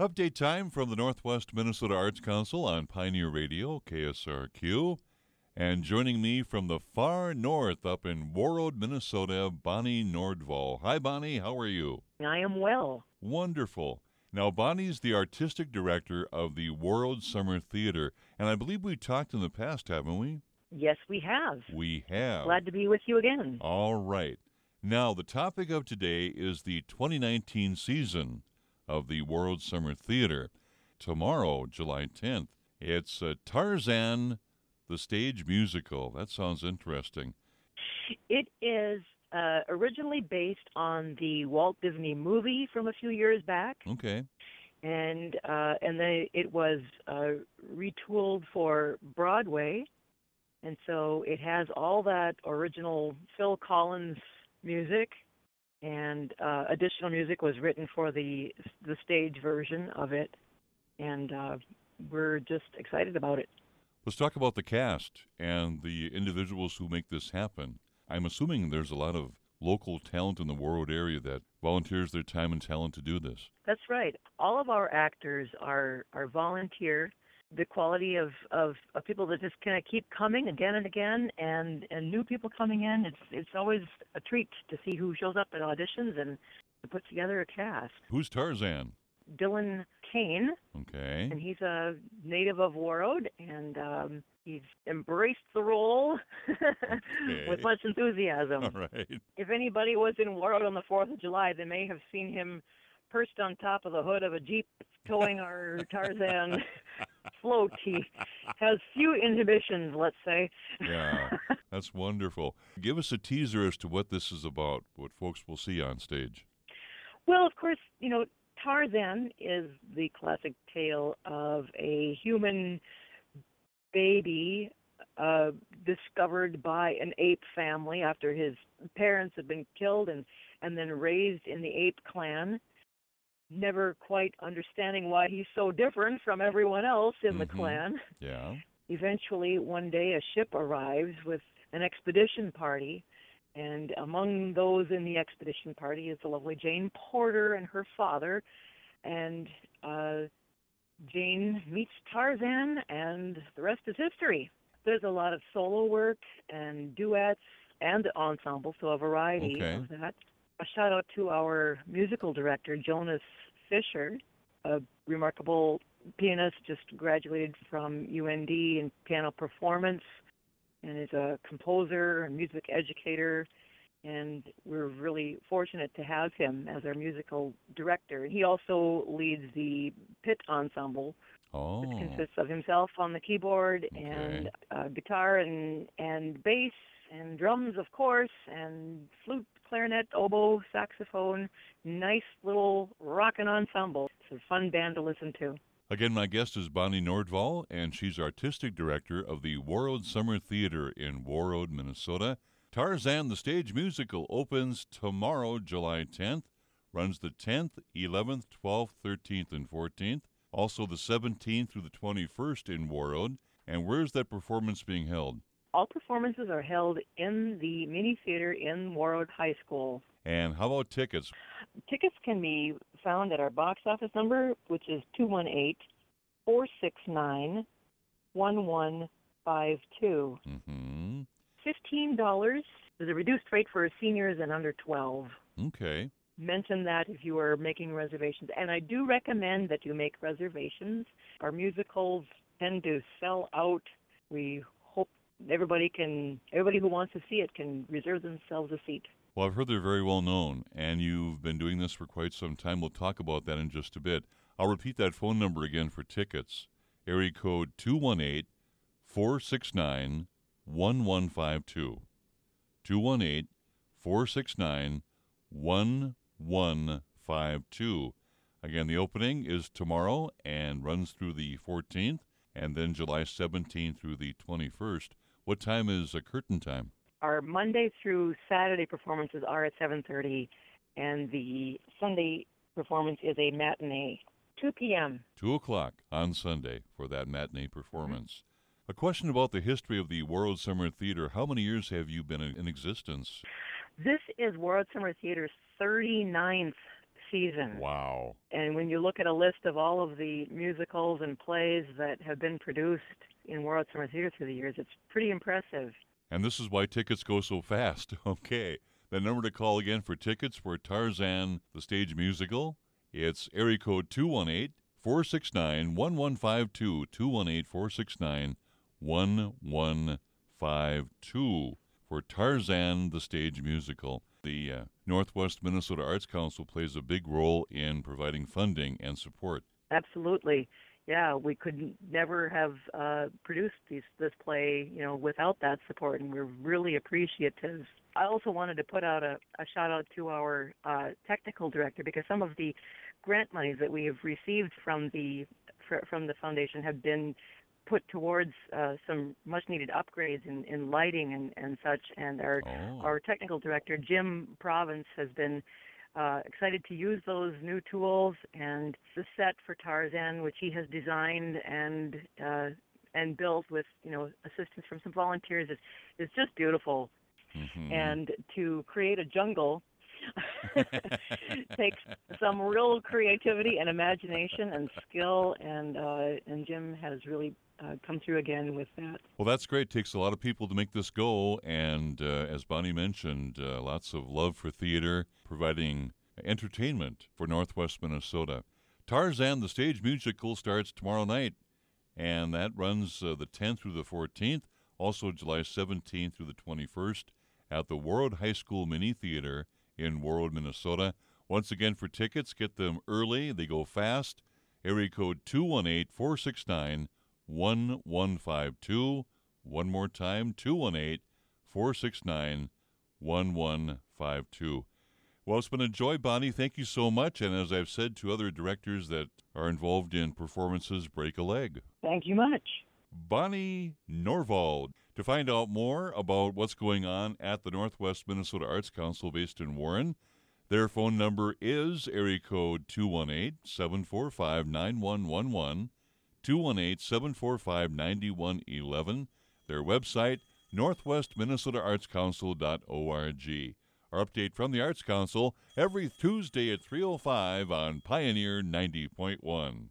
Update time from the Northwest Minnesota Arts Council on Pioneer Radio, KSRQ. And joining me from the far north up in Warroad, Minnesota, Bonnie Nordvall. Hi, Bonnie. How are you? I am well. Wonderful. Now, Bonnie's the artistic director of the Warroad Summer Theater, and I believe we talked in the past, haven't we? Yes, we have. We have. Glad to be with you again. All right. Now, the topic of today is the 2019 season of the Warroad Summer Theater. Tomorrow, July 10th, it's uh, Tarzan, the stage musical. That sounds interesting. It is uh, originally based on the Walt Disney movie from a few years back. Okay. And uh, and then it was uh, retooled for Broadway, and so it has all that original Phil Collins music, and uh, additional music was written for the the stage version of it, and uh, we're just excited about it. Let's talk about the cast and the individuals who make this happen. I'm assuming there's a lot of local talent in the Warroad area that volunteers their time and talent to do this. That's right. All of our actors are are volunteer. The quality of, of, of people that just kind of keep coming again and again, and, and new people coming in. It's it's always a treat to see who shows up at auditions and to put together a cast. Who's Tarzan? Dylan Kane, Okay. and he's a native of Warroad, and um, he's embraced the role with much enthusiasm. All right. If anybody was in Warroad on the 4th of July, they may have seen him perched on top of the hood of a Jeep towing our Tarzan float. He has few inhibitions, let's say. Yeah. That's wonderful. Give us a teaser as to what this is about, what folks will see on stage. Well, of course, you know, Tarzan is the classic tale of a human baby uh, discovered by an ape family after his parents had been killed and, and then raised in the ape clan. Never quite understanding why he's so different from everyone else in the Mhm. clan. Yeah. Eventually, one day, a ship arrives with an expedition party, and among those in the expedition party is the lovely Jane Porter and her father. And uh, Jane meets Tarzan, and the rest is history. There's a lot of solo work and duets and ensemble, so a variety Okay. of that. A shout out to our musical director, Jonas Fisher, a remarkable pianist, just graduated from UND in piano performance, and is a composer and music educator. And we're really fortunate to have him as our musical director. He also leads the pit ensemble, Oh. which consists of himself on the keyboard and uh, guitar and and bass and drums, of course, and flute, clarinet, oboe, saxophone. Nice little rockin' ensemble. It's a fun band to listen to. Again, my guest is Bonnie Nordvall, and she's artistic director of the Warroad Summer Theater in Warroad, Minnesota. Tarzan, the stage musical, opens tomorrow, July 10th, runs the 10th, 11th, 12th, 13th, and 14th. Also the 17th through the 21st in Warroad. And where's that performance being held? All performances are held in the mini theater in Warroad High School. And how about tickets? Tickets can be found at our box office number, which is 218 469 1152. Mm-hmm. $15 is a reduced rate for seniors and under 12. Okay. Mention that if you are making reservations. And I do recommend that you make reservations. Our musicals tend to sell out. We everybody can, everybody who wants to see it can reserve themselves a seat. Well, I've heard they're very well known, and you've been doing this for quite some time. We'll talk about that in just a bit. I'll repeat that phone number again for tickets. Area code 218 469 1152. 218 469 1152. Again, the opening is tomorrow and runs through the 14th, and then July 17th through the 21st. What time is a curtain time? Our Monday through Saturday performances are at 7:30 and the Sunday performance is a matinee, 2 p.m. 2 o'clock on Sunday for that matinee performance. Mm-hmm. A question about the history of the Warroad Summer Theater. How many years have you been in in existence? This is Warroad Summer Theater's 39th season. Wow. And when you look at a list of all of the musicals and plays that have been produced in Warroad Summer Theater through the years, it's pretty impressive. And this is why tickets go so fast. Okay. The number to call again for tickets for Tarzan, the stage musical, it's area code 218 469 1152. 218 469 1152 for Tarzan, the stage musical. The uh, Northwest Minnesota Arts Council plays a big role in providing funding and support. Absolutely. Yeah, we could never have uh, produced these, this play, you know, without that support, and we're really appreciative. I also wanted to put out a, a shout out to our uh, technical director because some of the grant monies that we have received from the from the foundation have been put towards uh, some much needed upgrades in, in lighting and, and such. And our Oh. our technical director Jim Province has been uh, excited to use those new tools and the set for Tarzan, which he has designed and uh, and built with you know assistance from some volunteers, is is just beautiful. Mhm. And to create a jungle takes some real creativity and imagination and skill, and uh, and Jim has really uh, come through again with that. Well, that's great. It takes a lot of people to make this go. And uh, as Bonnie mentioned, uh, lots of love for theater, providing entertainment for Northwest Minnesota. Tarzan, the stage musical, starts tomorrow night, and that runs uh, the 10th through the 14th, also July 17th through the 21st at the Warroad High School Mini Theater in Warroad, Minnesota. Once again, for tickets, get them early. They go fast. Area code 218 469 1152. One more time 218 469 1152. Well, it's been a joy, Bonnie. Thank you so much. And as I've said to other directors that are involved in performances, break a leg. Thank you much. Bonnie Nordvall. To find out more about what's going on at the Northwest Minnesota Arts Council based in Warren, their phone number is area code 218 745 9111. 218 745 9111. Their website, northwestminnesotaartscouncil.org. Our update from the Arts Council every Tuesday at 3.05 on Pioneer 90.1.